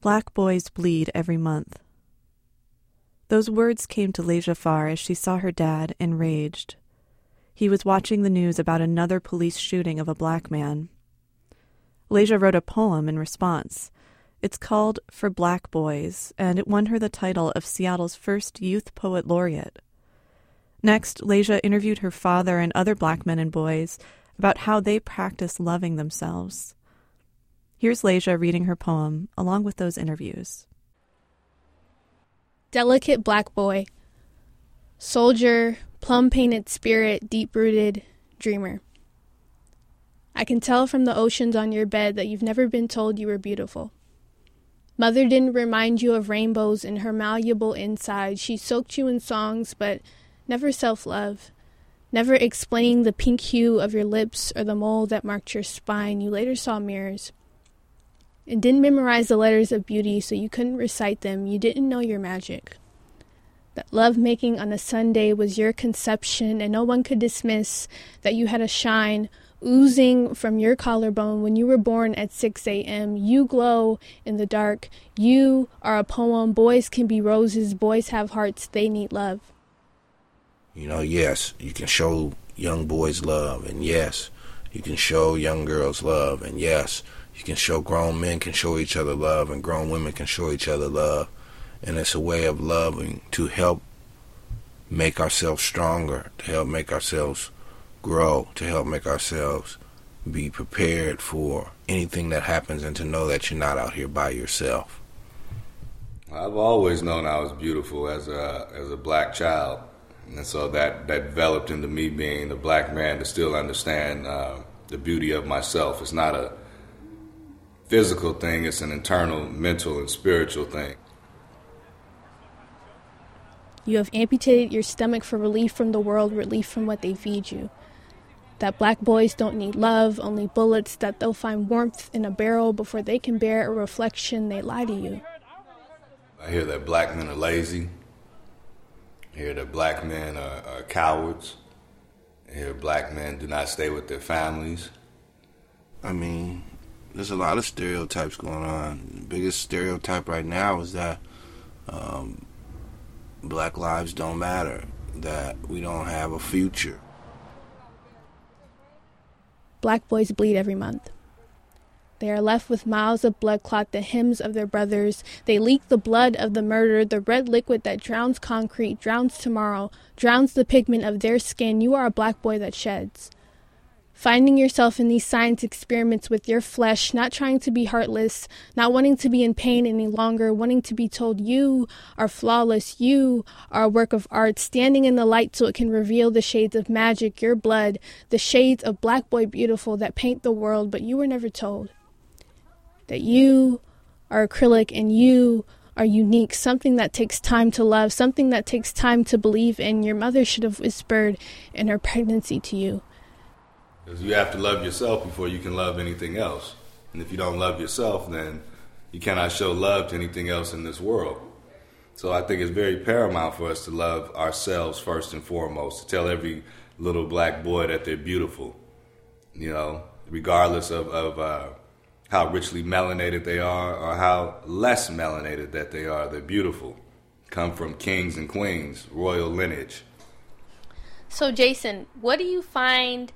Black boys bleed every month. Those words came to Leija Farr as she saw her dad, enraged. He was watching the news about another police shooting of a black man. Leija wrote a poem in response. It's called For Black Boys, and it won her the title of Seattle's first Youth Poet Laureate. Next, Leija interviewed her father and other black men and boys about how they practice loving themselves. Here's Leija reading her poem along with those interviews. Delicate black boy, soldier, plum painted spirit, deep rooted, dreamer. I can tell from the oceans on your bed that you've never been told you were beautiful. Mother didn't remind you of rainbows in her malleable inside. She soaked you in songs, but never self love. Never explaining the pink hue of your lips or the mole that marked your spine. You later saw mirrors. And didn't memorize the letters of beauty, so you couldn't recite them. You didn't know your magic. That love making on a Sunday was your conception, and no one could dismiss that you had a shine oozing from your collarbone when you were born at 6 a.m. You glow in the dark. You are a poem. Boys can be roses. Boys have hearts. They need love. You know, yes, you can show young boys love, and yes, you can show young girls love, and yes, you can show grown men can show each other love, and grown women can show each other love. And it's a way of loving to help make ourselves stronger, to help make ourselves grow, to help make ourselves be prepared for anything that happens and to know that you're not out here by yourself. I've always known I was beautiful as a as a black child, and so that that developed into me being a black man to still understand uh, the beauty of myself. It's not a physical thing; it's an internal, mental, and spiritual thing. You have amputated your stomach for relief from the world, relief from what they feed you that black boys don't need love, only bullets, that they'll find warmth in a barrel before they can bear a reflection, they lie to you. I hear that black men are lazy. I hear that black men are, are cowards. I hear black men do not stay with their families. I mean, there's a lot of stereotypes going on. The biggest stereotype right now is that um, black lives don't matter, that we don't have a future black boys bleed every month. They are left with miles of blood clot, the hymns of their brothers. They leak the blood of the murdered, the red liquid that drowns concrete, drowns tomorrow, drowns the pigment of their skin. You are a black boy that sheds. Finding yourself in these science experiments with your flesh, not trying to be heartless, not wanting to be in pain any longer, wanting to be told you are flawless, you are a work of art, standing in the light so it can reveal the shades of magic, your blood, the shades of black boy beautiful that paint the world, but you were never told that you are acrylic and you are unique, something that takes time to love, something that takes time to believe in. Your mother should have whispered in her pregnancy to you. Because you have to love yourself before you can love anything else. And if you don't love yourself, then you cannot show love to anything else in this world. So I think it's very paramount for us to love ourselves first and foremost, to tell every little black boy that they're beautiful, you know, regardless of, of uh, how richly melanated they are or how less melanated that they are, they're beautiful. Come from kings and queens, royal lineage. So, Jason, what do you find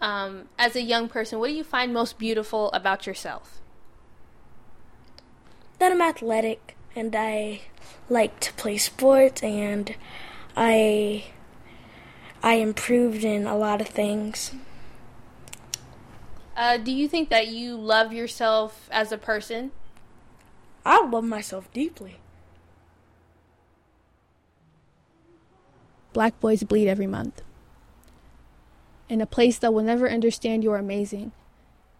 um, as a young person, what do you find most beautiful about yourself? That I'm athletic and I like to play sports and I I improved in a lot of things. Uh, do you think that you love yourself as a person? I love myself deeply. Black boys bleed every month in a place that will never understand you are amazing.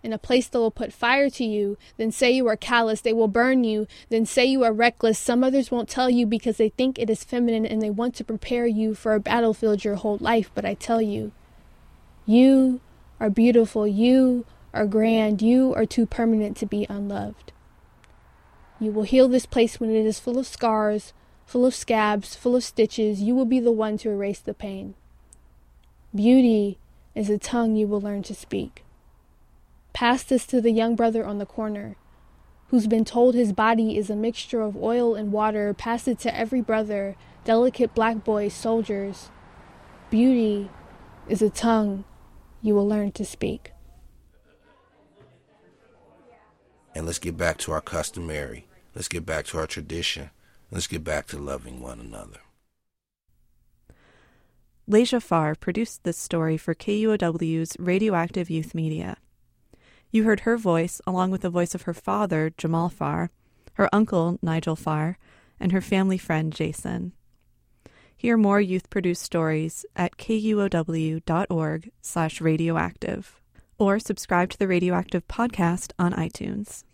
In a place that will put fire to you, then say you are callous, they will burn you, then say you are reckless. Some others won't tell you because they think it is feminine and they want to prepare you for a battlefield your whole life. But I tell you, you are beautiful, you are grand, you are too permanent to be unloved. You will heal this place when it is full of scars, full of scabs, full of stitches. You will be the one to erase the pain. Beauty is a tongue you will learn to speak. Pass this to the young brother on the corner. who's been told his body is a mixture of oil and water, pass it to every brother, delicate black boys, soldiers. Beauty is a tongue you will learn to speak. And let's get back to our customary. Let's get back to our tradition. Let's get back to loving one another. Leija Farr produced this story for KUOW's Radioactive Youth Media. You heard her voice along with the voice of her father, Jamal Farr, her uncle, Nigel Farr, and her family friend, Jason. Hear more youth-produced stories at kuow.org slash radioactive or subscribe to the Radioactive podcast on iTunes.